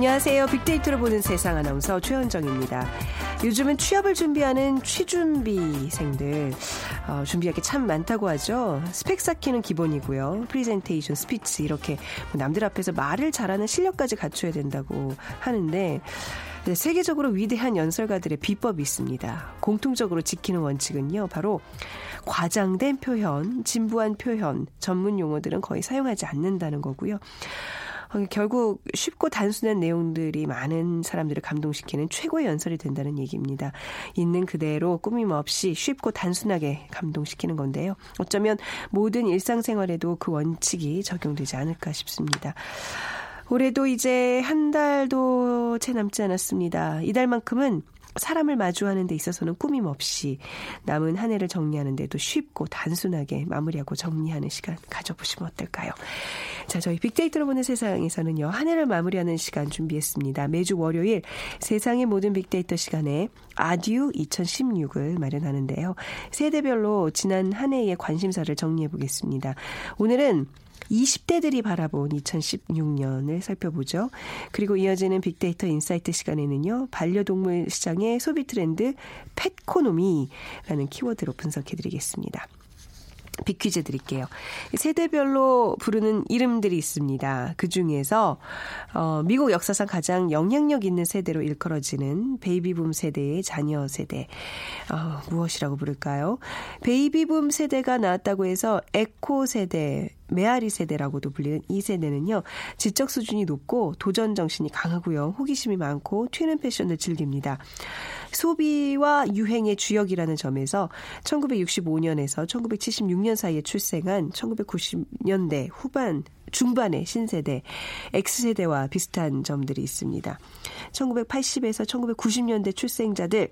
안녕하세요. 빅데이터를 보는 세상 아나운서 최현정입니다. 요즘은 취업을 준비하는 취준비생들 어, 준비할 게 참 많다고 하죠. 스펙 쌓기는 기본이고요. 프리젠테이션, 스피치 이렇게 뭐 남들 앞에서 말을 잘하는 실력까지 갖춰야 된다고 하는데 네, 세계적으로 위대한 연설가들의 비법이 있습니다. 공통적으로 지키는 원칙은요. 바로 과장된 표현, 진부한 표현, 전문 용어들은 거의 사용하지 않는다는 거고요. 어, 결국 쉽고 단순한 내용들이 많은 사람들을 감동시키는 최고의 연설이 된다는 얘기입니다. 있는 그대로 꾸밈 없이 쉽고 단순하게 감동시키는 건데요. 어쩌면 모든 일상생활에도 그 원칙이 적용되지 않을까 싶습니다. 올해도 이제 한 달도 채 남지 않았습니다. 이달만큼은 사람을 마주하는 데 있어서는 꾸밈 없이 남은 한 해를 정리하는 데도 쉽고 단순하게 마무리하고 정리하는 시간 가져보시면 어떨까요? 자, 저희 빅데이터로 보는 세상에서는요, 한 해를 마무리하는 시간 준비했습니다. 매주 월요일 세상의 모든 빅데이터 시간에 아듀 2016을 마련하는데요. 세대별로 지난 한 해의 관심사를 정리해 보겠습니다. 오늘은 20대들이 바라본 2016년을 살펴보죠. 그리고 이어지는 빅데이터 insight 시간에는요. 반려동물 시장의 소비 트렌드 펫코노미라는 키워드로 분석해 드리겠습니다. 빅퀴즈 드릴게요. 세대별로 부르는 이름들이 있습니다. 그 중에서 어, 미국 역사상 가장 영향력 있는 세대로 일컬어지는 베이비붐 세대의 자녀 세대 어, 무엇이라고 부를까요? 베이비붐 세대가 나왔다고 해서 에코 세대, 메아리 세대라고도 불리는 이 세대는요. 지적 수준이 높고 도전 정신이 강하고요. 호기심이 많고 튀는 패션을 즐깁니다. 소비와 유행의 주역이라는 점에서 1965년에서 1976년 사이에 출생한 1990년대 후반 중반의 신세대 X세대와 비슷한 점들이 있습니다. 1980에서 1990년대 출생자들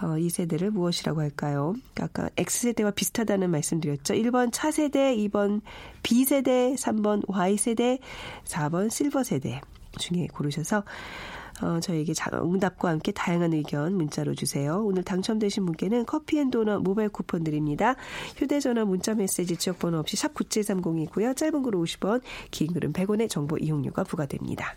어, 이 세대를 무엇이라고 할까요? 아까 X세대와 비슷하다는 말씀드렸죠. 1번 차세대, 2번 B세대, 3번 Y세대, 4번 실버세대 중에 고르셔서 어, 저에게 응답과 함께 다양한 의견 문자로 주세요. 오늘 당첨되신 분께는 커피앤도넛 모바일 쿠폰 드립니다. 휴대전화 문자메시지 지역번호 없이 샵 9730이고요. 짧은 글은 50원, 긴 글은 100원의 정보 이용료가 부과됩니다.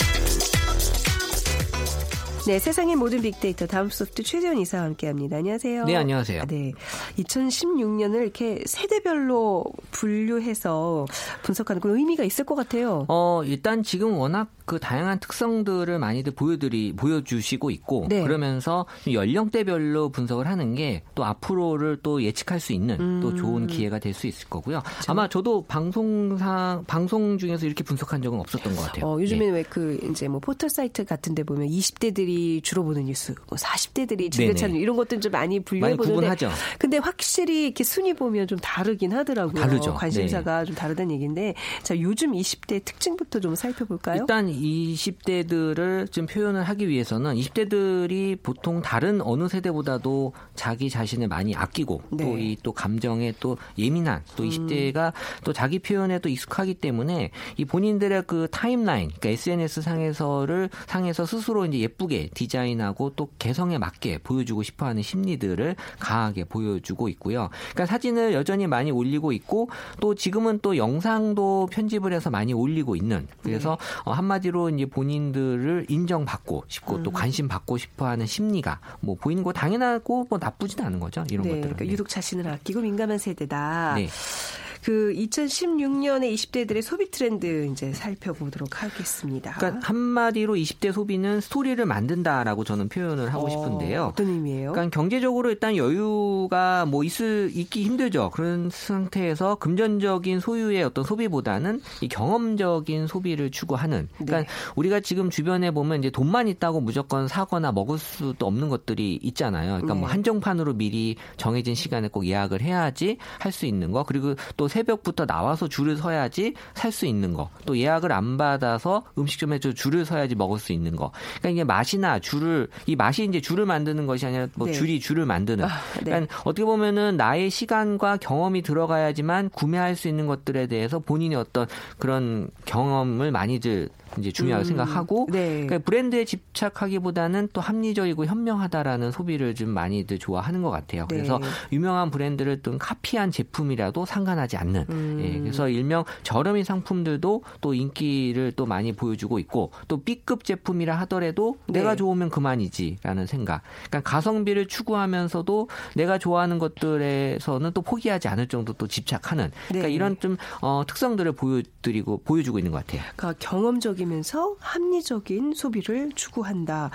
네, 세상의 모든 빅데이터 다음 소프트 최재원 이사와 함께합니다. 안녕하세요. 네, 안녕하세요. 네, 2016년을 이렇게 세대별로 분류해서 분석하는 그 의미가 있을 것 같아요. 어, 일단 지금 워낙 그 다양한 특성들을 많이들 보여드리 보여주시고 있고 네. 그러면서 연령대별로 분석을 하는 게 또 앞으로를 또 예측할 수 있는 음. 또 좋은 기회가 될 수 있을 거고요. 그렇죠. 아마 저도 방송상 방송 중에서 이렇게 분석한 적은 없었던 것 같아요. 어, 요즘에 네. 왜그 이제 뭐 포털 사이트 같은데 보면 20대들이 주로 보는 뉴스, 뭐 40대들이 즐겨 찾는 이런 것들 좀 많이 분류해 보는데, 근데 확실히 이렇게 순위 보면 좀 다르긴 하더라고요. 다르죠. 관심사가 네. 좀 다르다는 얘기인데, 자 요즘 20대 특징부터 좀 살펴볼까요? 일단 20대들을 좀 표현을 하기 위해서는 20대들이 보통 다른 어느 세대보다도 자기 자신을 많이 아끼고 네. 또이 또 감정에 또 예민한 또 20대가 음. 또 자기 표현에 또 익숙하기 때문에 이 본인들의 그 타임라인, 그러니까 SNS 상에서를 상에서 스스로 이제 예쁘게 디자인하고 또 개성에 맞게 보여주고 싶어하는 심리들을 강하게 보여주고 있고요. 그러니까 사진을 여전히 많이 올리고 있고 또 지금은 또 영상도 편집을 해서 많이 올리고 있는 그래서 네. 어, 한마디 한마디로 이제 본인들을 인정받고 싶고 음. 또 관심 받고 싶어하는 심리가 뭐 보이는 거 당연하고 뭐 나쁘지는 않은 거죠. 이런 네, 것들은. 그러니까 유독 자신을 아끼고 민감한 세대다. 네. 그 2016년에 20대들의 소비 트렌드 이제 살펴보도록 하겠습니다. 그러니까 한마디로 20대 소비는 스토리를 만든다라고 저는 표현을 하고 싶은데요. 어, 떤 의미예요? 그러니까 경제적으로 일단 여유가 뭐 있을 있기 힘들죠. 그런 상태에서 금전적인 소유의 어떤 소비보다는 이 경험적인 소비를 추구하는. 그러니까 네. 우리가 지금 주변에 보면 이제 돈만 있다고 무조건 사거나 먹을 수도 없는 것들이 있잖아요. 그러니까 뭐 네. 한정판으로 미리 정해진 시간에 꼭 예약을 해야지 할 수 있는 거. 그리고 또 새벽부터 나와서 줄을 서야지 살 수 있는 거. 또 예약을 안 받아서 음식점에 저 줄을 서야지 먹을 수 있는 거. 그러니까 이게 맛이나 줄을 이 맛이 이제 줄을 만드는 것이 아니라 뭐 네. 줄이 줄을 만드는. 아, 네. 그러니까 어떻게 보면은 나의 시간과 경험이 들어가야지만 구매할 수 있는 것들에 대해서 본인의 어떤 그런 경험을 많이들 이제 중요하게 음, 생각하고 네. 그러니까 브랜드에 집착하기보다는 또 합리적이고 현명하다라는 소비를 좀 많이들 좋아하는 것 같아요. 네. 그래서 유명한 브랜드를 좀 카피한 제품이라도 상관하지 않는. 음. 예, 그래서 일명 저렴이 상품들도 또 인기를 또 많이 보여주고 있고 또 B급 제품이라 하더라도 네. 내가 좋으면 그만이지라는 생각. 그러니까 가성비를 추구하면서도 내가 좋아하는 것들에서는 또 포기하지 않을 정도 또 집착하는. 그러니까 네. 이런 좀 어, 특성들을 보여드리고 보여주고 있는 것 같아요. 그러니까 경험적 이면서 합리적인 소비를 추구한다.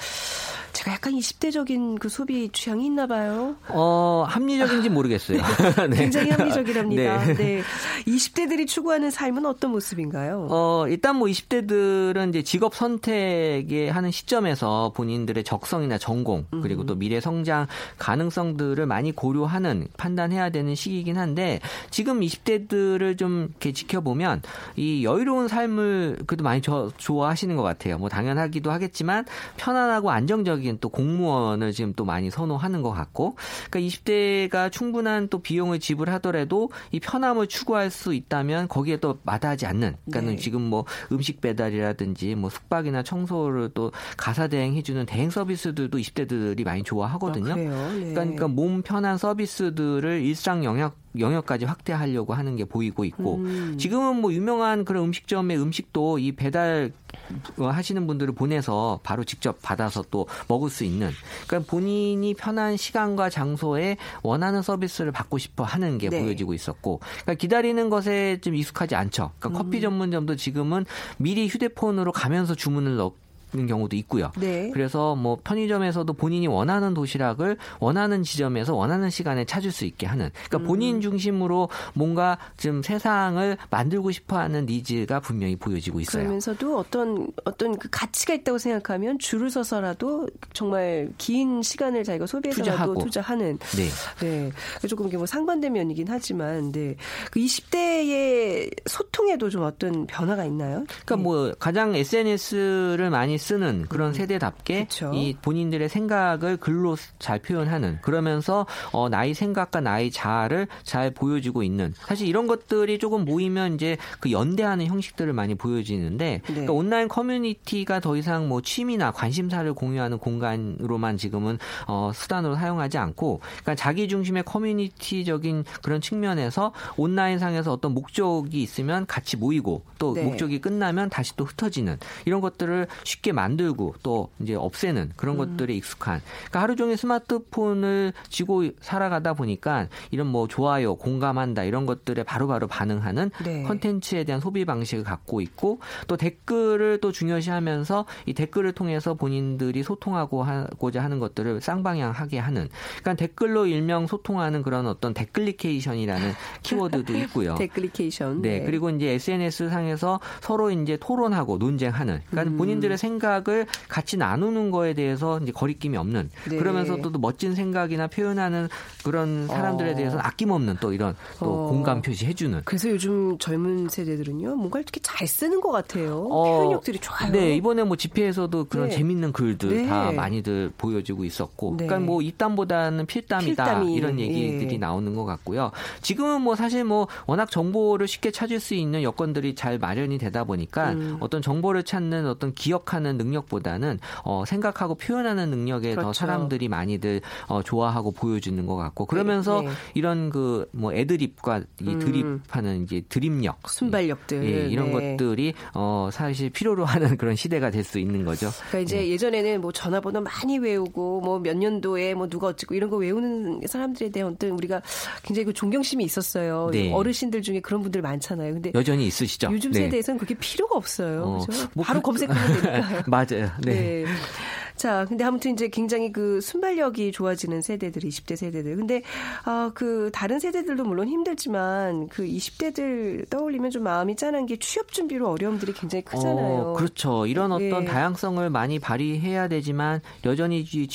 제가 약간 20대적인 그 소비 취향이 있나 봐요. 어, 합리적인지 모르겠어요. 네. 굉장히 합리적이랍니다. 네. 네. 20대들이 추구하는 삶은 어떤 모습인가요? 어, 일단 뭐 20대들은 이제 직업 선택에 하는 시점에서 본인들의 적성이나 전공, 그리고 또 미래 성장 가능성들을 많이 고려하는 판단해야 되는 시기이긴 한데 지금 20대들을 좀 이렇게 지켜보면 이 여유로운 삶을 그래도 많이 저, 좋아하시는 것 같아요. 뭐 당연하기도 하겠지만 편안하고 안정적인 또 공무원을 지금 또 많이 선호하는 것 같고 그러니까 20대가 충분한 또 비용을 지불하더라도 이 편함을 추구할 수 있다면 거기에 또 마다하지 않는 그러니까는 네. 지금 뭐 음식 배달이라든지 뭐 숙박이나 청소를 또 가사 대행해주는 대행 서비스들도 20대들이 많이 좋아하거든요. 아? 네. 그러니까, 그러니까 몸 편한 서비스들을 일상 영역 영역까지 확대하려고 하는 게 보이고 있고 음. 지금은 뭐 유명한 그런 음식점의 음식도 이 배달 어, 하시는 분들을 보내서 바로 직접 받아서 또 먹을 수 있는 그러니까 본인이 편한 시간과 장소에 원하는 서비스를 받고 싶어 하는 게 네. 보여지고 있었고 그러니까 기다리는 것에 좀 익숙하지 않죠. 그러니까 커피 전문점도 지금은 미리 휴대폰으로 가면서 주문을 넣 는 경우도 있고요. 네. 그래서 뭐 편의점에서도 본인이 원하는 도시락을 원하는 지점에서 원하는 시간에 찾을 수 있게 하는 그러니까 음. 본인 중심으로 뭔가 좀 세상을 만들고 싶어하는 니즈가 분명히 보여지고 있어요. 그러면서도 어떤 어떤 그 가치가 있다고 생각하면 줄을 서서라도 정말 긴 시간을 자기가 소비해서라도 투자하고. 투자하는 네. 네. 조금 이게 뭐 상반된 면이긴 하지만 네. 그 20대의 소통에도 좀 어떤 변화가 있나요? 그러니까 뭐 가장 SNS를 많이 쓰는 그런 세대답게 음. 그쵸. 이 본인들의 생각을 글로 잘 표현하는 그러면서 어 나의 생각과 나의 자아를 잘 보여주고 있는 사실 이런 것들이 조금 모이면 이제 그 연대하는 형식들을 많이 보여지는데 네. 그러니까 온라인 커뮤니티가 더 이상 뭐 취미나 관심사를 공유하는 공간으로만 지금은 어 수단으로 사용하지 않고 그러니까 자기 중심의 커뮤니티적인 그런 측면에서 온라인 상에서 어떤 목적이 있으면 같이 모이고 또 네. 목적이 끝나면 다시 또 흩어지는 이런 것들을 쉽게 만들고 또 이제 없애는 그런 음. 것들에 익숙한 그러니까 하루 종일 스마트폰을 쥐고 살아가다 보니까 이런 뭐 좋아요 공감한다 이런 것들에 바로바로 반응하는 네. 컨텐츠에 대한 소비 방식을 갖고 있고 또 댓글을 또 중요시하면서 이 댓글을 통해서 본인들이 소통하고 하고자 하는 것들을 쌍방향하게 하는 그러니까 댓글로 일명 소통하는 그런 어떤 댓글리케이션이라는 키워드도 있고요. 데클리케이션. 네, 그리고 이제 SNS 상에서 서로 이제 토론하고 논쟁하는, 그러니까 음. 본인들의 생 각을 같이 나누는 거에 대해서 이제 거리낌이 없는, 네. 그러면서도 또 멋진 생각이나 표현하는 그런 사람들에 어. 대해서는 아낌없는 또 이런 또 어. 공감 표시 해주는. 그래서 요즘 젊은 세대들은요, 뭔가 이렇게 잘 쓰는 것 같아요. 어, 표현력들이 좋아요. 네, 이번에 뭐 집회에서도 그런 네. 재밌는 글들 네. 다 많이들 보여지고 있었고, 네. 그러니까 뭐 입담보다는 필담이다 필담이, 이런 얘기들이 예. 나오는 것 같고요. 지금은 뭐 사실 뭐 워낙 정보를 쉽게 찾을 수 있는 여건들이 잘 마련이 되다 보니까 음. 어떤 정보를 찾는 어떤 기억하는 표현하는 능력보다는 어, 생각하고 표현하는 능력에 그렇죠. 더 사람들이 많이들 어, 좋아하고 보여주는 것 같고 그러면서 네. 이런 그 뭐 애드립과 이 음. 드립하는 이제 드립력 순발력들 예, 이런 네. 것들이 어, 사실 필요로 하는 그런 시대가 될 수 있는 거죠. 그러니까 이제 예전에는 뭐 전화번호 많이 외우고 뭐 몇 년도에 뭐 누가 어쩌고 이런 거 외우는 사람들에 대한 어떤 우리가 굉장히 그 존경심이 있었어요. 네. 어르신들 중에 그런 분들 많잖아요. 근데 여전히 있으시죠. 요즘 네. 세대에서는 그게 필요가 없어요. 어? 뭐 바로 그- 검색하면 되니까요. 맞아요. 네. 네. 자, 근데 아무튼 이제 굉장히 그 순발력이 좋아지는 세대들, 20대 세대들. 근데 아, 그 다른 세대들도 물론 힘들지만 그 20대들 떠올리면 좀 마음이 짠한 게 취업 준비로 어려움들이 굉장히 크잖아요. 어, 그렇죠. 이런 어떤 네. 다양성을 많이 발휘해야 되지만 여전히 이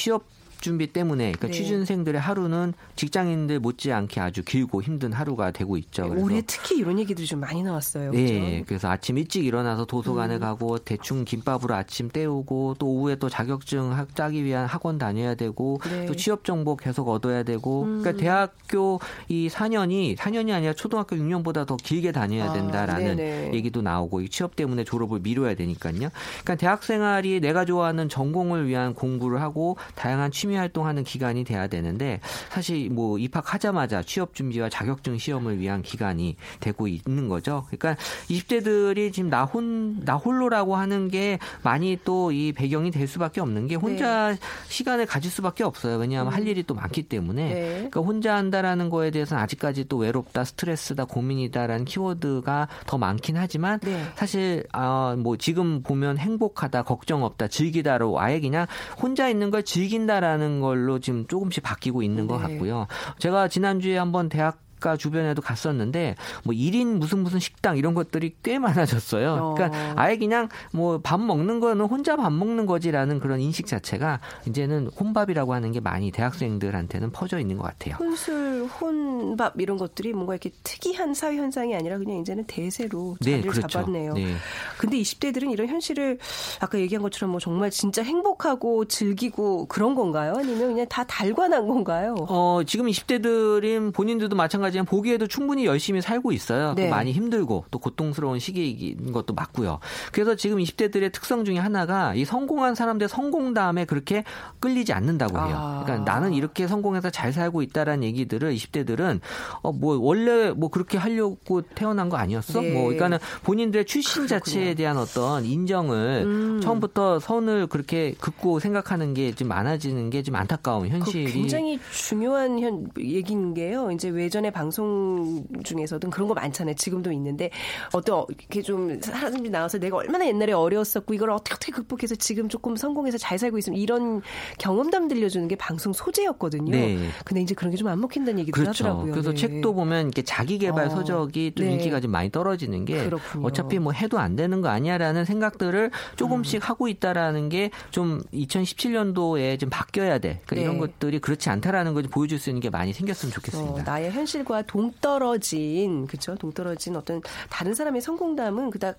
취업 준비 때문에 그러니까 네. 취준생들의 하루는 직장인들 못지않게 아주 길고 힘든 하루가 되고 있죠. 그래서 올해 특히 이런 얘기들이 좀 많이 나왔어요. 네, 그죠? 음. 그래서 아침 일찍 일어나서 도서관에 가고 대충 김밥으로 아침 때우고 또 오후에 또 자격증 학- 따기 위한 학원 다녀야 되고 네. 음. 또 취업 정보 계속 얻어야 되고 그러니까 대학교 이 4년이 4년이 아니라 초등학교 6년보다 더 길게 다녀야 아, 된다라는 네네. 얘기도 나오고 이 취업 때문에 졸업을 미뤄야 되니까요. 그러니까 대학 생활이 내가 좋아하는 전공을 위한 공부를 하고 다양한 취미 활동하는 기간이 돼야 되는데 사실 뭐 입학하자마자 취업 준비와 자격증 시험을 위한 기간이 되고 있는 거죠. 그러니까 20대들이 지금 나혼 나 홀로라고 하는 게 많이 또 이 배경이 될 수밖에 없는 게 혼자 시간을 가질 수밖에 없어요. 왜냐하면 할 일이 또 많기 때문에. 네. 그러니까 혼자 한다라는 거에 대해서는 아직까지 또 외롭다, 스트레스다, 고민이다라는 키워드가 더 많긴 하지만 네. 사실 아뭐 지금 보면 행복하다, 걱정 없다, 즐기다로 아예 그냥 혼자 있는 걸 즐긴다라는 걸로 지금 조금씩 바뀌고 있는 것 네. 같고요. 제가 지난주에 한번 대학 가 주변에도 갔었는데 뭐 1인 무슨 무슨 식당 이런 것들이 꽤 많아졌어요. 어. 그러니까 아예 그냥 뭐 밥 먹는 거는 혼자 밥 먹는 거지라는 그런 인식 자체가 이제는 혼밥이라고 하는 게 많이 대학생들한테는 퍼져 있는 것 같아요. 혼술, 혼밥 이런 것들이 뭔가 이렇게 특이한 사회 현상이 아니라 그냥 이제는 대세로 자리를 그렇죠. 잡았네요. 네. 근데 20대들은 이런 현실을 아까 얘기한 것처럼 뭐 정말 진짜 행복하고 즐기고 그런 건가요? 아니면 그냥 다 달관한 건가요? 어, 지금 20대들은 본인들도 마찬가지 지만 보기에도 충분히 열심히 살고 있어요. 네. 또 많이 힘들고 또 고통스러운 시기인 것도 맞고요. 그래서 지금 20대들의 특성 중에 하나가 이 성공한 사람들 성공 다음에 그렇게 끌리지 않는다고 해요. 아. 그러니까 나는 이렇게 성공해서 잘 살고 있다라는 얘기들을 20대들은 어, 뭐 원래 뭐 그렇게 하려고 태어난 거 아니었어? 네. 뭐 그러니까는 본인들의 출신 자체에 대한 어떤 인정을 음. 처음부터 선을 그렇게 긋고 생각하는 게 좀 많아지는 게 좀 안타까운 그 현실이 굉장히 중요한 현, 얘기인 게요. 이제 외전의 방송 중에서든 그런 거 많잖아요. 지금도 있는데 어떤 어- 이렇게 좀 사람들이 나와서 내가 얼마나 옛날에 어려웠었고 이걸 어떻게 어떻게 극복해서 지금 조금 성공해서 잘 살고 있으면 이런 경험담 들려주는 게 방송 소재였거든요. 네. 근데 이제 그런 게 좀 안 먹힌다는 얘기도 그렇죠. 하더라고요. 그래서 네. 책도 보면 이렇게 자기 개발 어, 서적이 좀 네. 인기가 좀 많이 떨어지는 게 그렇군요. 어차피 뭐 해도 안 되는 거 아니야라는 생각들을 조금씩 하고 있다라는 게 좀 2017년도에 좀 바뀌어야 돼. 그러니까 네. 이런 것들이 그렇지 않다라는 걸좀 보여줄 수 있는 게 많이 생겼으면 어, 좋겠습니다. 나의 현실과 동떨어진 그렇죠 동떨어진 어떤 다른 사람의 성공담은 그닥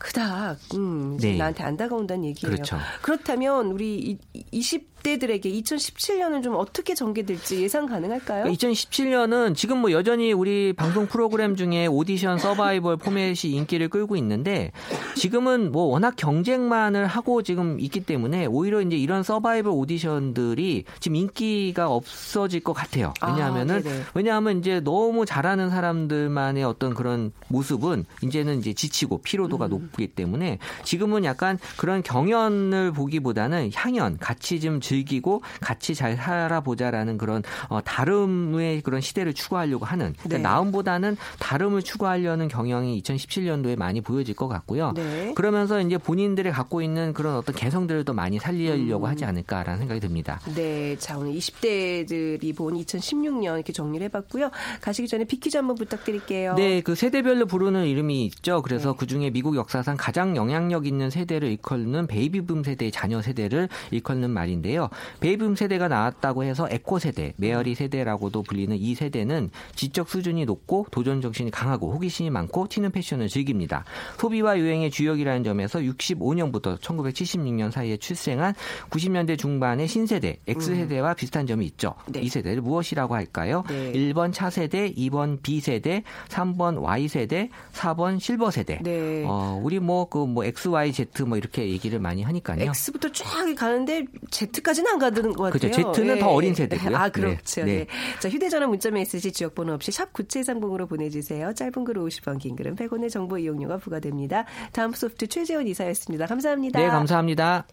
그닥 음, 네. 나한테 안 다가온다는 얘기예요. 그렇죠. 그렇다면 우리 20대들에게 2017년은 좀 어떻게 전개될지 예상 가능할까요? 2017년은 그러니까 지금 뭐 여전히 우리 방송 프로그램 중에 오디션 서바이벌 포맷이 인기를 끌고 있는데 지금은 뭐 워낙 경쟁만을 하고 지금 있기 때문에 오히려 이제 이런 서바이벌 오디션들이 지금 인기가 없어질 것 같아요. 아, 왜냐하면은 네네. 왜냐하면 이제 너무 잘하는 사람들만의 어떤 그런 모습은 이제는 이제 지치고 피로도가 음. 높기 때문에 지금은 약간 그런 경연을 보기보다는 향연 같이 좀 즐기고 같이 잘 살아보자라는 그런 어, 다름의 그런 시대를 추구하려고 하는 그러니까 네. 나음보다는 다름을 추구하려는 경향이 2017년도에 많이 보여질 것 같고요. 네. 그러면서 이제 본인들이 갖고 있는 그런 어떤 개성들을 더 많이 살리려고 음. 하지 않을까라는 생각이 듭니다. 네, 자 오늘 20대들이 본 2016년 이렇게 정리를 해봤고요. 가시기 전에 빅퀴즈 한번 부탁드릴게요. 네, 그 세대별로 부르는 이름이 있죠. 그래서 네. 그 중에 미국 역사 상 가장 영향력 있는 세대를 일컫는 베이비붐 세대의 자녀 세대를 일컫는 말인데요. 베이비붐 세대가 나왔다고 해서 에코 세대, 메아리 세대라고도 불리는 이 세대는 지적 수준이 높고 도전 정신이 강하고 호기심이 많고 튀는 패션을 즐깁니다. 소비와 유행의 주역이라는 점에서 65년부터 1976년 사이에 출생한 90년대 중반의 신세대, X세대와 비슷한 점이 있죠. 네. 이 세대를 무엇이라고 할까요? 네. 1번 차세대, 2번 B세대, 3번 Y세대, 4번 실버세대. 네. 어, 우리 뭐 그뭐 뭐 X, Y, Z 뭐 이렇게 얘기를 많이 하니까요. X부터 쫙 가는데 Z까지는 안 가는 것 같아요. 그렇죠. Z는 네. 더 어린 세대고요. 아 그렇죠. 네. 네. 자 휴대전화 문자 메시지 지역번호 없이 샵 9730으로 보내주세요. 짧은 글은 50원, 긴 글은 100원의 정보 이용료가 부과됩니다. 다음 소프트 최재원 이사였습니다. 감사합니다. 네, 감사합니다.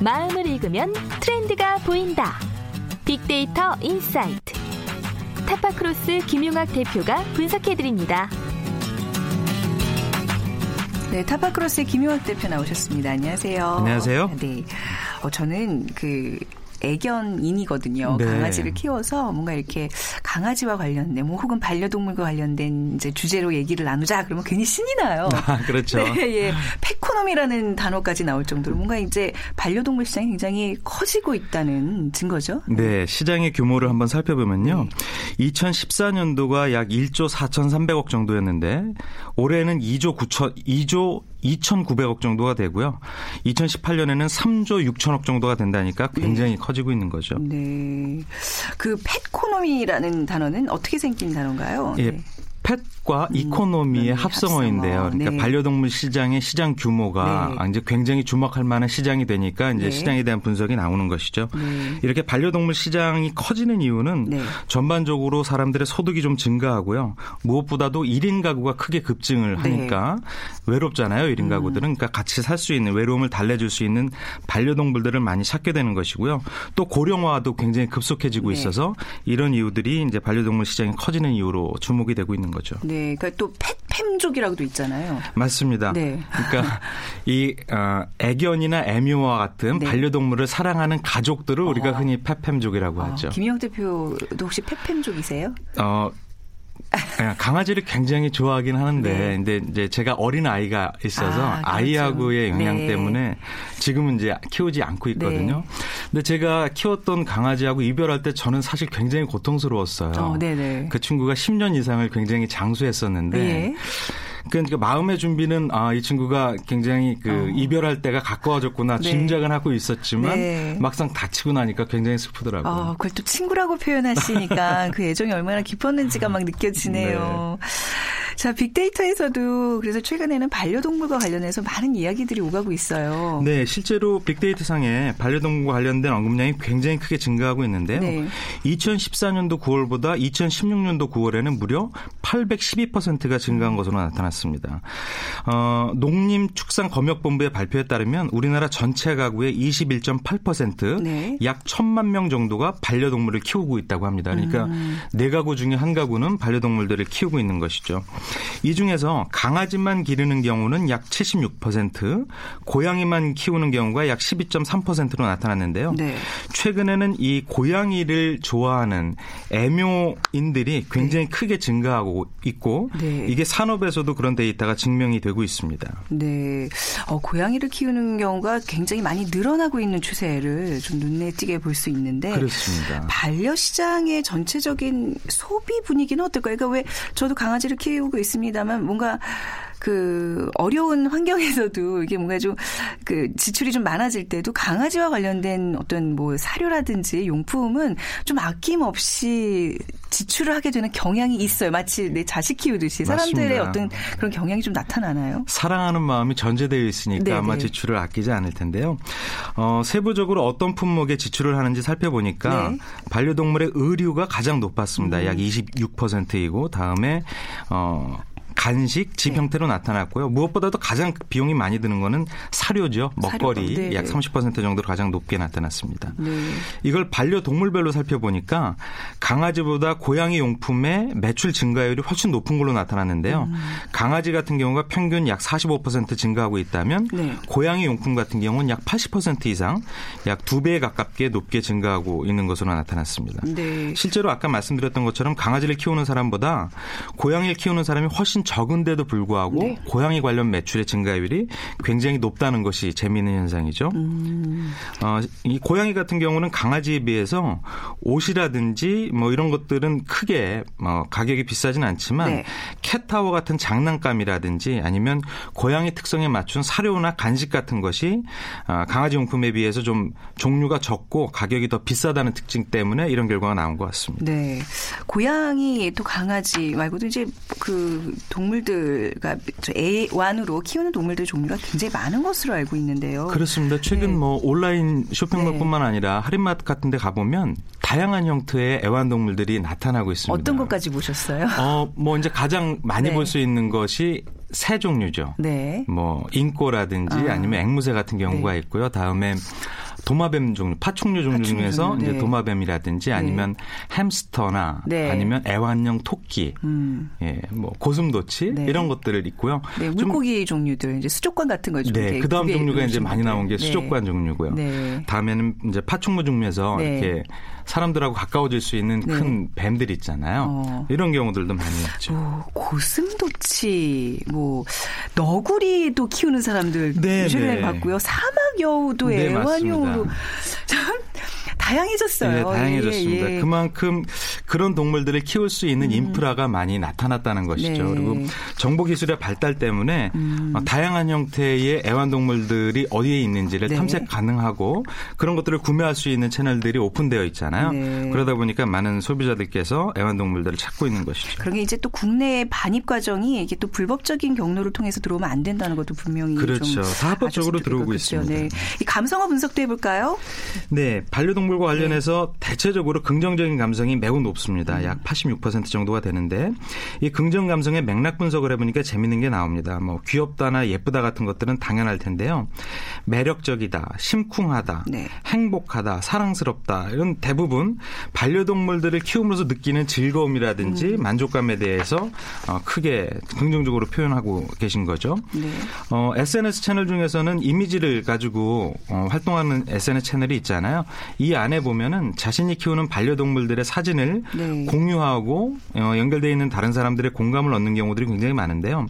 마음을 읽으면 트렌드가 보인다. 빅데이터 insight. 타파크로스 김용학 대표가 분석해드립니다. 네, 타파크로스의 김용학 대표 나오셨습니다. 안녕하세요. 안녕하세요. 네. 어, 저는 그 애견인이거든요. 네. 강아지를 키워서 뭔가 이렇게 강아지와 관련된 뭐 혹은 반려동물과 관련된 이제 주제로 얘기를 나누자 그러면 괜히 신이 나요. 아, 그렇죠. 네, 예. petconomy라는 단어까지 나올 정도로 뭔가 이제 반려동물 시장이 굉장히 커지고 있다는 증거죠. 네, 시장의 규모를 한번 살펴보면요. 2014년도가 약 1조 4,300억 정도였는데 올해는 2조 9천 2조 2,900억 정도가 되고요. 2018년에는 3조 6천억 정도가 된다니까 굉장히 커지고 있는 거죠. 네. 그 펫코노미라는 단어는 어떻게 생긴 단어인가요? 예. 네. 펫과 이코노미의 네, 합성어인데요. 합성어. 그러니까 네. 반려동물 시장의 시장 규모가 네. 이제 굉장히 주목할 만한 시장이 되니까 이제 네. 시장에 대한 분석이 나오는 것이죠. 네. 이렇게 반려동물 시장이 커지는 이유는 네. 전반적으로 사람들의 소득이 좀 증가하고요. 무엇보다도 1인 가구가 크게 급증을 네. 하니까 외롭잖아요. 1인 가구들은. 그러니까 같이 살 수 있는 외로움을 달래줄 수 있는 반려동물들을 많이 찾게 되는 것이고요. 또 고령화도 굉장히 급속해지고 네. 있어서 이런 이유들이 이제 반려동물 시장이 커지는 이유로 주목이 되고 있는 거죠. 네. 그러니까 또 펫팸족이라고도 있잖아요. 맞습니다. 네. 그러니까 이 어, 애견이나 애묘와 같은 네. 반려동물을 사랑하는 가족들을 우리가 흔히 펫팸족이라고 아, 하죠. 김영 대표도 혹시 펫팸족이세요? 어, 예, 강아지를 굉장히 좋아하긴 하는데, 네. 근데 이제 제가 어린 아이가 있어서 아, 그렇죠. 아, 이하고의 영향 네. 때문에 지금은 이제 키우지 않고 있거든요. 근데 제가 키웠던 강아지하고 이별할 때 저는 사실 굉장히 고통스러웠어요. 어, 네네. 그 친구가 10년 이상을 굉장히 장수했었는데, 네. 그러니까 마음의 준비는 아 이 친구가 굉장히 그 어. 이별할 때가 가까워졌구나 네. 짐작은 하고 있었지만 네. 막상 다치고 나니까 굉장히 슬프더라고요. 어, 그걸 또 친구라고 표현하시니까 그 애정이 얼마나 깊었는지가 막 느껴지네요. 자, 빅데이터에서도 그래서 최근에는 반려동물과 관련해서 많은 이야기들이 오가고 있어요. 네, 실제로 빅데이터 상에 반려동물과 관련된 언급량이 굉장히 크게 증가하고 있는데요. 네. 2014년도 9월보다 2016년도 9월에는 무려 812%가 증가한 것으로 나타났습니다. 어, 농림축산검역본부의 발표에 따르면 우리나라 전체 가구의 21.8%, 네. 약 1천만 명 정도가 반려동물을 키우고 있다고 합니다. 그러니까 음. 네 가구 중에 한 가구는 반려동물들을 키우고 있는 것이죠. 이 중에서 강아지만 기르는 경우는 약 76%, 고양이만 키우는 경우가 약 12.3%로 나타났는데요. 네. 최근에는 이 고양이를 좋아하는 애묘인들이 굉장히 크게 증가하고 있고 네. 이게 산업에서도 그런 데이터가 증명이 되고 있습니다. 네. 어, 고양이를 키우는 경우가 굉장히 많이 늘어나고 있는 추세를 좀 눈에 띄게 볼 수 있는데. 그렇습니다. 반려 시장의 전체적인 소비 분위기는 어떨까요? 그러니까 왜 저도 강아지를 키우고 있습니다만 뭔가 그 어려운 환경에서도 이게 뭔가 좀 그 지출이 좀 많아질 때도 강아지와 관련된 어떤 뭐 사료라든지 용품은 좀 아낌없이 지출을 하게 되는 경향이 있어요. 마치 내 자식 키우듯이 사람들의 맞습니다. 어떤 그런 경향이 좀 나타나나요? 사랑하는 마음이 전제되어 있으니까 네네. 아마 지출을 아끼지 않을 텐데요. 어, 세부적으로 어떤 품목에 지출을 하는지 살펴보니까 네. 반려동물의 의류가 가장 음. 높았습니다. 약 26%이고 다음에 어 간식, 집 네. 형태로 나타났고요. 무엇보다도 가장 비용이 많이 드는 거는 사료죠. 먹거리 사료, 네. 약 30% 정도로 가장 높게 나타났습니다. 네. 이걸 반려동물별로 살펴보니까 강아지보다 고양이 용품의 매출 증가율이 훨씬 높은 걸로 나타났는데요. 음. 강아지 같은 경우가 평균 약 45% 증가하고 있다면 네. 고양이 용품 같은 경우는 약 80% 이상 약 두 배에 가깝게 높게 증가하고 있는 것으로 나타났습니다. 네. 실제로 아까 말씀드렸던 것처럼 강아지를 키우는 사람보다 고양이를 키우는 사람이 훨씬 적은데도 불구하고 네. 고양이 관련 매출의 증가율이 굉장히 높다는 것이 재미있는 현상이죠. 음. 어, 이 고양이 같은 경우는 강아지에 비해서 옷이라든지 뭐 이런 것들은 크게 뭐 가격이 비싸진 않지만 네. 캣타워 같은 장난감이라든지 아니면 고양이 특성에 맞춘 사료나 간식 같은 것이 어, 강아지 용품에 비해서 좀 종류가 적고 가격이 더 비싸다는 특징 때문에 이런 결과가 나온 것 같습니다. 네. 고양이 또 강아지 말고도 이제 그 동물들, 그러니까 저 애완으로 키우는 동물들 종류가 굉장히 많은 것으로 알고 있는데요. 그렇습니다. 최근 네. 뭐 온라인 쇼핑몰뿐만 아니라 할인마트 같은 데 가보면 다양한 형태의 애완동물들이 나타나고 있습니다. 어떤 것까지 보셨어요? 어, 뭐 이제 가장 많이 네. 볼수 있는 것이 새 종류죠. 네. 뭐 인꼬라든지 아. 아니면 앵무새 같은 경우가 네. 있고요. 다음에 도마뱀 종류, 파충류 종류 파충류 중에서 종류, 이제 네. 도마뱀이라든지 아니면 햄스터나 네. 아니면 애완용 토끼, 음. 예, 뭐 고슴도치 네. 이런 것들을 있고요. 네, 좀- 물고기 종류들 이제 수족관 같은 거죠. 네, 그 다음 종류가 이제 많이 나온 게 수족관 종류고요. 네. 다음에는 이제 파충류 종류에서 네. 이렇게 사람들하고 가까워질 수 있는 네. 큰 뱀들 있잖아요. 어. 이런 경우들도 많이 있죠. 뭐 고슴도치, 뭐 너구리도 키우는 사람들 네, 최근에 네. 봤고요. 사막 여우도 네, 애완용으로. 참 다양해졌어요. 네, 다양해졌습니다. 예, 예. 그만큼 그런 동물들을 키울 수 있는 인프라가 많이 나타났다는 것이죠. 네. 그리고 정보 기술의 발달 때문에 음. 어, 다양한 형태의 애완동물들이 어디에 있는지를 네. 탐색 가능하고 그런 것들을 구매할 수 있는 채널들이 오픈되어 있잖아요. 네. 그러다 보니까 많은 소비자들께서 애완동물들을 찾고 있는 것이죠. 그런 게 이제 또 국내 반입 과정이 이게 또 불법적인 경로를 통해서 들어오면 안 된다는 것도 분명히 그렇죠. 좀다 합법적으로 들어오고. 있습니다. 네. 이 감성어 분석도 해볼까요? 네, 반려동물 과 관련해서 대체적으로 긍정적인 감성이 매우 높습니다. 약86% 정도가 되는데 이 긍정 감성의 맥락 분석을 해보니까 재밌는 게 나옵니다. 뭐 귀엽다나 예쁘다 같은 것들은 당연할 텐데요. 매력적이다, 심쿵하다, 네. 행복하다, 사랑스럽다 이런 대부분 반려동물들을 키움으로써 느끼는 즐거움이라든지 만족감에 대해서 어, 크게 긍정적으로 표현하고 계신 거죠. 네. 어, SNS 채널 중에서는 이미지를 가지고 어, 활동하는 SNS 채널이 있잖아요. 이 안에 보면은 자신이 키우는 반려동물들의 사진을 네. 공유하고 어, 연결되어 있는 다른 사람들의 공감을 얻는 경우들이 굉장히 많은데요.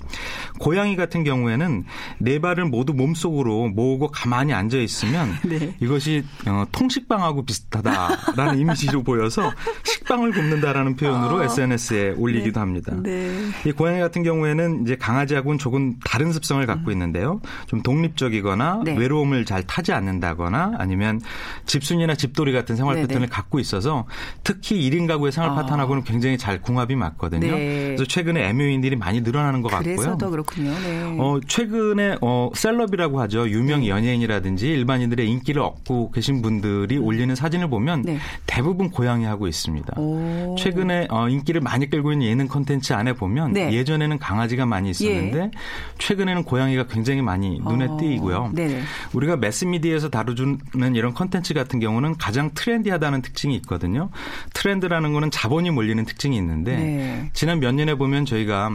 고양이 같은 경우에는 네 발을 모두 몸속으로 모으고 가만히 앉아 있으면 네. 이것이 어, 통식빵하고 비슷하다라는 이미지로 보여서 식빵을 굽는다라는 표현으로 SNS에 올리기도 합니다. 아. 네. 이 고양이 같은 경우에는 이제 강아지하고는 조금 다른 습성을 갖고 있는데요. 좀 독립적이거나 음. 네. 외로움을 잘 타지 않는다거나 아니면 집순이나 집 돌이 같은 생활 네네. 패턴을 갖고 있어서 특히 1인 가구의 생활 아. 패턴하고는 굉장히 잘 궁합이 맞거든요. 네. 그래서 최근에 애묘인들이 많이 늘어나는 것 그래서 같고요. 더 그렇군요. 네. 어, 최근에 어, 셀럽이라고 하죠. 유명 연예인이라든지 일반인들의 인기를 얻고 계신 분들이 올리는 사진을 보면 네. 대부분 고양이하고 있습니다. 오. 최근에 어, 인기를 많이 끌고 있는 예능 콘텐츠 안에 보면 네. 예전에는 강아지가 많이 있었는데 최근에는 고양이가 굉장히 많이 눈에 어, 띄고요. 네네. 우리가 매스미디어에서 다루는 이런 콘텐츠 같은 경우는 가장 트렌디하다는 특징이 있거든요. 트렌드라는 거는 자본이 몰리는 특징이 있는데 네. 지난 몇 년에 보면 저희가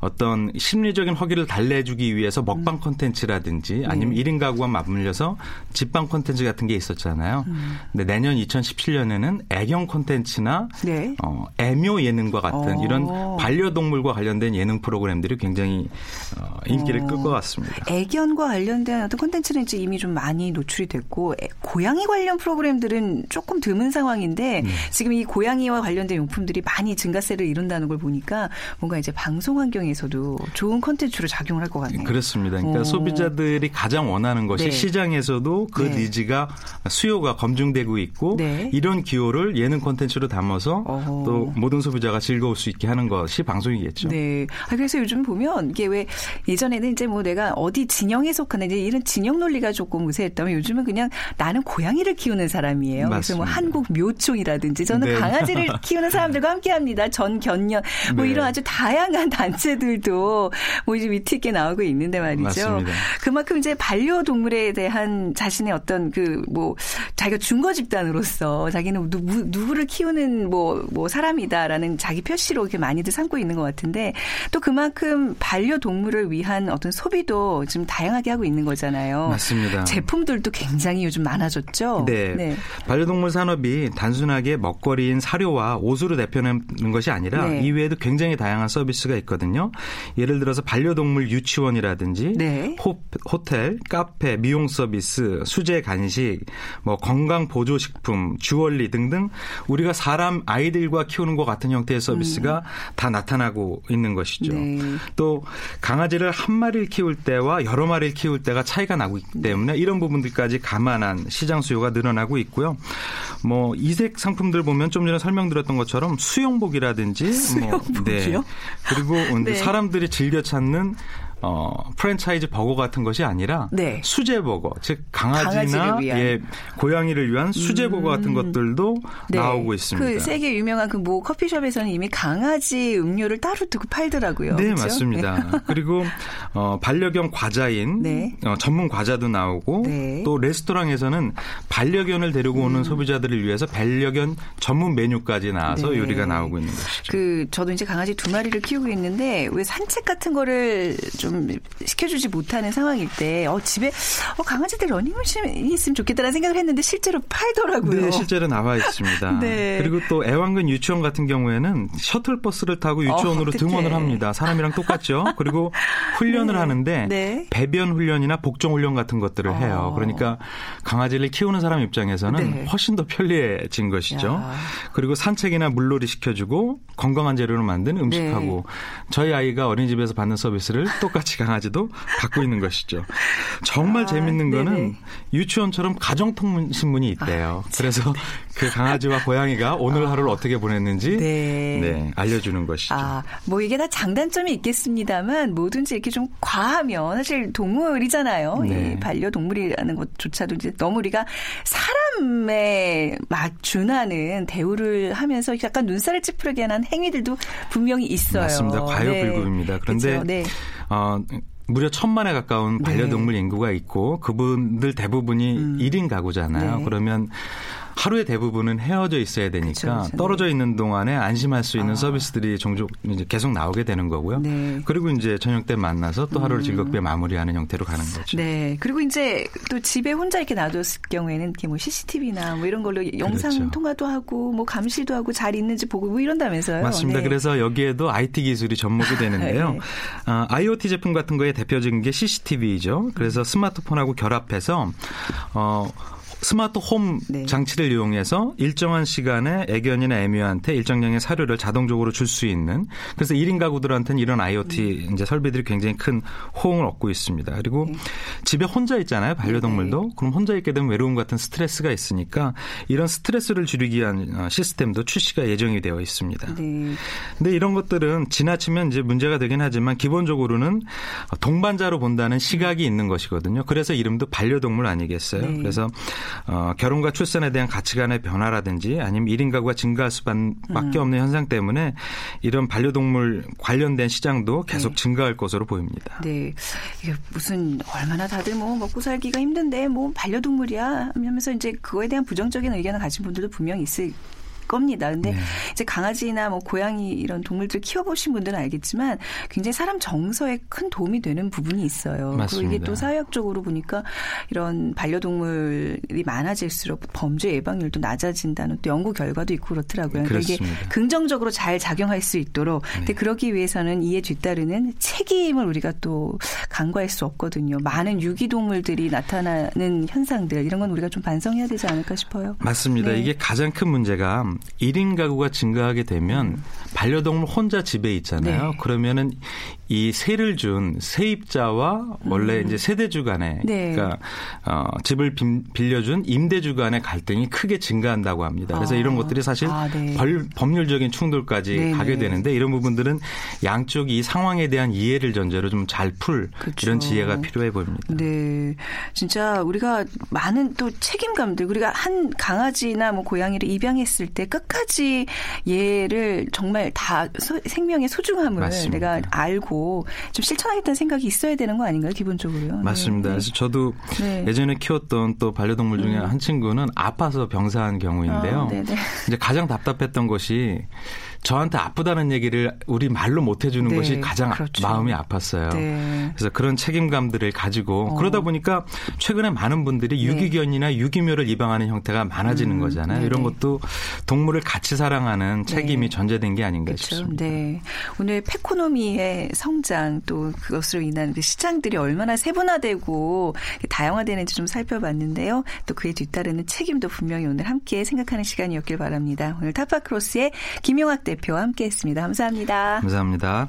어떤 심리적인 허기를 달래주기 위해서 먹방 콘텐츠라든지 아니면 네. 1인 가구와 맞물려서 집방 콘텐츠 같은 게 있었잖아요. 음. 근데 내년 2017년에는 애경 콘텐츠나 네. 어, 애묘 예능과 같은 어. 이런 반려동물과 관련된 예능 프로그램들이 굉장히 어, 인기를 어. 끌것 같습니다. 애견과 관련된 어떤 콘텐츠는 이제 이미 좀 많이 노출이 됐고 애- 고양이 관련 프로그램들은 조금 드문 상황인데 네. 지금 이 고양이와 관련된 용품들이 많이 증가세를 이룬다는 걸 보니까 뭔가 이제 방송 환경 에서도 좋은 콘텐츠로 작용을 할 것 같네요. 그렇습니다. 그러니까 어. 소비자들이 가장 원하는 것이 네. 시장에서도 그 네. 니즈가 수요가 검증되고 있고 네. 이런 기호를 예능 콘텐츠로 담아서 어허. 또 모든 소비자가 즐거울 수 있게 하는 것이 방송이겠죠. 네. 아, 그래서 요즘 보면 이게 왜 예전에는 이제 뭐 내가 어디 진영에 속하는 이제 이런 진영 논리가 조금 우세했다면 요즘은 그냥 나는 고양이를 키우는 사람이에요. 그래서 뭐 맞습니다. 한국 묘총이라든지 저는 네. 강아지를 키우는 사람들과 함께 합니다. 전견년 뭐 네. 이런 아주 다양한 단체 들도 뭐 이제 위트 있게 나오고 있는데 말이죠. 맞습니다. 그만큼 이제 반려동물에 대한 자신의 어떤 그 뭐 자기가 중거 집단으로서 자기는 누구, 누구를 키우는 뭐, 뭐 사람이다라는 자기 표시로 이렇게 많이들 삼고 있는 것 같은데 또 그만큼 반려동물을 위한 어떤 소비도 지금 다양하게 하고 있는 거잖아요. 맞습니다. 제품들도 굉장히 요즘 많아졌죠. 네. 반려동물 산업이 단순하게 먹거리인 사료와 옷으로 대표하는 것이 아니라 네. 이외에도 굉장히 다양한 서비스가 있거든요. 예를 들어서 반려동물 유치원이라든지 네. 호, 호텔, 카페, 미용 서비스, 수제 간식, 뭐 건강 보조 식품, 주얼리 등등 우리가 사람 아이들과 키우는 것 같은 형태의 서비스가 다 나타나고 있는 것이죠. 네. 또 강아지를 한 마리를 키울 때와 여러 마리를 키울 때가 차이가 나고 있기 때문에 이런 부분들까지 감안한 시장 수요가 늘어나고 있고요. 뭐 이색 상품들 보면 좀 전에 설명드렸던 것처럼 수영복이라든지 뭐 수영복이요? 그리고 근데 네. 사람들이 즐겨 찾는 어, 프랜차이즈 버거 같은 것이 아니라 네. 수제 버거, 즉 강아지나. 음. 예, 고양이를 위한 수제 버거 같은 것들도 네. 나오고 있습니다. 그 세계 유명한 그 뭐 커피숍에서는 이미 강아지 음료를 따로 두고 팔더라고요. 네, 그렇죠? 맞습니다. 그리고 어, 반려견 과자인 네. 어, 전문 과자도 나오고 네. 또 레스토랑에서는 반려견을 데리고 오는 소비자들을 위해서 반려견 전문 메뉴까지 나와서 네. 요리가 나오고 있는 것이죠. 그 저도 이제 강아지 두 마리를 키우고 있는데 왜 산책 같은 거를 좀 시켜주지 못하는 상황일 때 어, 집에 어, 강아지들 러닝머신이 있으면 좋겠다는 생각을 했는데 실제로 팔더라고요. 네, 실제로 나와 있습니다. 네. 그리고 또 애완견 유치원 같은 경우에는 셔틀버스를 타고 유치원으로 어. 등원을 합니다. 사람이랑 똑같죠. 그리고 훈련을 네. 하는데 네. 배변 훈련이나 복종 훈련 같은 것들을 해요. 어. 그러니까 강아지를 키우는 사람 입장에서는 네. 훨씬 더 편리해진 것이죠. 야. 그리고 산책이나 물놀이 시켜주고 건강한 재료로 만든 음식하고 네. 저희 아이가 어린이집에서 받는 서비스를 똑같이 강아지도 받고 있는 것이죠. 정말 아, 재밌는 거는 네네. 유치원처럼 가정통문 신문이 있대요. 그래서 그 강아지와 고양이가 오늘 하루를 어떻게 보냈는지 아. 네. 네, 알려주는 것이죠. 아, 뭐 이게 다 장단점이 있겠습니다만 뭐든지 이렇게 좀 과하면 사실 동물이잖아요. 네. 이 반려동물이라는 것조차도 이제 너무 우리가 사람에 막 준하는 대우를 하면서 약간 눈살을 찌푸리게 하는 행위들도 분명히 있어요. 맞습니다. 과요불급입니다. 네. 그런데 그렇죠. 네. 어, 무려 천만에 가까운 반려동물 인구가 있고 그분들 대부분이 일 1인 가구잖아요. 네. 그러면 하루의 대부분은 헤어져 있어야 되니까 그쵸, 그쵸. 떨어져 있는 동안에 안심할 수 있는 아. 서비스들이 종종 이제 계속 나오게 되는 거고요. 네. 그리고 이제 저녁 때 만나서 또 하루를 즐겁게 마무리하는 형태로 가는 거죠. 네. 그리고 이제 또 집에 혼자 이렇게 놔뒀을 경우에는 이렇게 뭐 CCTV나 뭐 이런 걸로 영상 그렇죠. 통화도 하고 뭐 감시도 하고 잘 있는지 보고 뭐 이런다면서요. 맞습니다. 네. 그래서 여기에도 IT 기술이 접목이 되는데요. 네. 아, IoT 제품 같은 거에 대표적인 게 CCTV죠. 그래서 스마트폰하고 결합해서 어 스마트 홈 네. 장치를 이용해서 일정한 시간에 애견이나 애묘한테 일정량의 사료를 자동적으로 줄 수 있는 그래서 1인 가구들한테는 이런 IoT 이제 설비들이 굉장히 큰 호응을 얻고 있습니다. 그리고 집에 혼자 있잖아요. 반려동물도. 그럼 혼자 있게 되면 외로움 같은 스트레스가 있으니까 이런 스트레스를 줄이기 위한 어, 시스템도 출시가 예정이 되어 있습니다. 네. 근데 이런 것들은 지나치면 이제 문제가 되긴 하지만 기본적으로는 동반자로 본다는 시각이 있는 것이거든요. 그래서 이름도 반려동물 아니겠어요? 네. 그래서 어, 결혼과 출산에 대한 가치관의 변화라든지 아니면 1인 가구가 증가할 수밖에 없는 현상 때문에 이런 반려동물 관련된 시장도 계속 네. 증가할 것으로 보입니다. 네. 이게 무슨 얼마나 다들 뭐 먹고 살기가 힘든데 뭐 반려동물이야 하면서 이제 그거에 대한 부정적인 의견을 가진 분들도 분명히 있을 겁니다. 근데 네. 이제 강아지나 뭐 고양이 이런 동물들 키워보신 분들은 알겠지만 굉장히 사람 정서에 큰 도움이 되는 부분이 있어요. 그리고 맞습니다. 이게 또 사회학적으로 보니까 이런 반려동물이 많아질수록 범죄 예방률도 낮아진다는 또 연구 결과도 있고 그렇더라고요. 그러니까 이게 그렇습니다. 긍정적으로 잘 작용할 수 있도록. 근데 그러기 위해서는 이에 뒤따르는 책임을 우리가 또 간과할 수 없거든요. 많은 유기동물들이 나타나는 현상들 이런 건 우리가 좀 반성해야 되지 않을까 싶어요. 맞습니다. 네. 이게 가장 큰 문제가 1인 가구가 증가하게 되면 반려동물 혼자 집에 있잖아요. 네. 그러면은 이 세를 준 세입자와 원래 이제 세대주 간에 음. 네. 그러니까 어, 집을 빈- 빌려준 임대주 간의 갈등이 크게 증가한다고 합니다. 그래서 아. 이런 것들이 사실 아, 네. 벌- 법률적인 충돌까지 네, 가게 네. 되는데 이런 부분들은 양쪽이 이 상황에 대한 이해를 전제로 좀 잘풀 그렇죠. 이런 지혜가 필요해 보입니다. 네. 진짜 우리가 많은 또 책임감들, 우리가 한 강아지나 뭐 고양이를 입양했을 때 끝까지 얘를 정말 다 소- 생명의 소중함을 맞습니다. 내가 알고 좀 실천하겠다는 생각이 있어야 되는 거 아닌가요, 기본적으로요? 맞습니다. 네. 그래서 저도 네. 음. 예전에 키웠던 또 반려동물 중에 한 친구는 아파서 병사한 경우인데요. 아. 이제 가장 답답했던 것이 저한테 아프다는 얘기를 우리 말로 못 해주는 네, 것이 가장 그렇죠. 마음이 아팠어요. 네. 그래서 그런 책임감들을 가지고 어. 그러다 보니까 최근에 많은 분들이 네. 유기견이나 유기묘를 입양하는 형태가 많아지는 음, 거잖아요. 네네. 이런 것도 동물을 같이 사랑하는 책임이 네. 전제된 게 아닌가 그렇죠. 싶습니다. 네. 오늘 페코노미의 성장 또 그것으로 인한 그 시장들이 얼마나 세분화되고 다양화되는지 좀 살펴봤는데요. 또 그에 뒤따르는 책임도 분명히 오늘 함께 생각하는 시간이었길 바랍니다. 오늘 타파크로스의 김용학 대 표와 함께했습니다. 감사합니다. 감사합니다.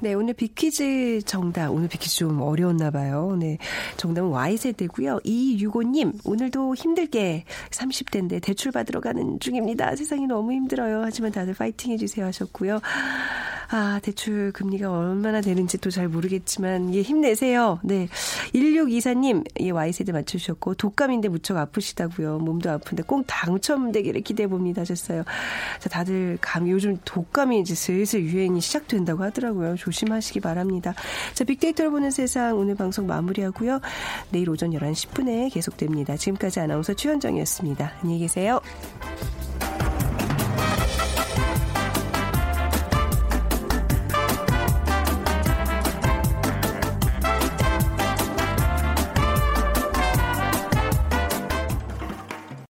네, 오늘 비퀴즈 정답. 오늘 비퀴즈 좀 어려웠나 봐요. 네. 정답은 Y세대고요. 2265님, 오늘도 힘들게 30대인데 대출 받으러 가는 중입니다. 세상이 너무 힘들어요. 하지만 다들 파이팅 해주세요 하셨고요. 아, 대출 금리가 얼마나 되는지 또 잘 모르겠지만, 예, 힘내세요. 네. 1624님, 예, Y세대 맞추셨고, 독감인데 무척 아프시다고요. 몸도 아픈데 꼭 당첨되기를 기대해봅니다 하셨어요. 자, 다들 감, 요즘 독감이 이제 슬슬 유행이 시작된다고 하더라고요. 조심하시기 바랍니다. 자, 빅데이터를 보는 세상 오늘 방송 마무리하고요. 내일 오전 11시 10분에 계속됩니다. 지금까지 아나운서 최현정이었습니다. 안녕히 계세요.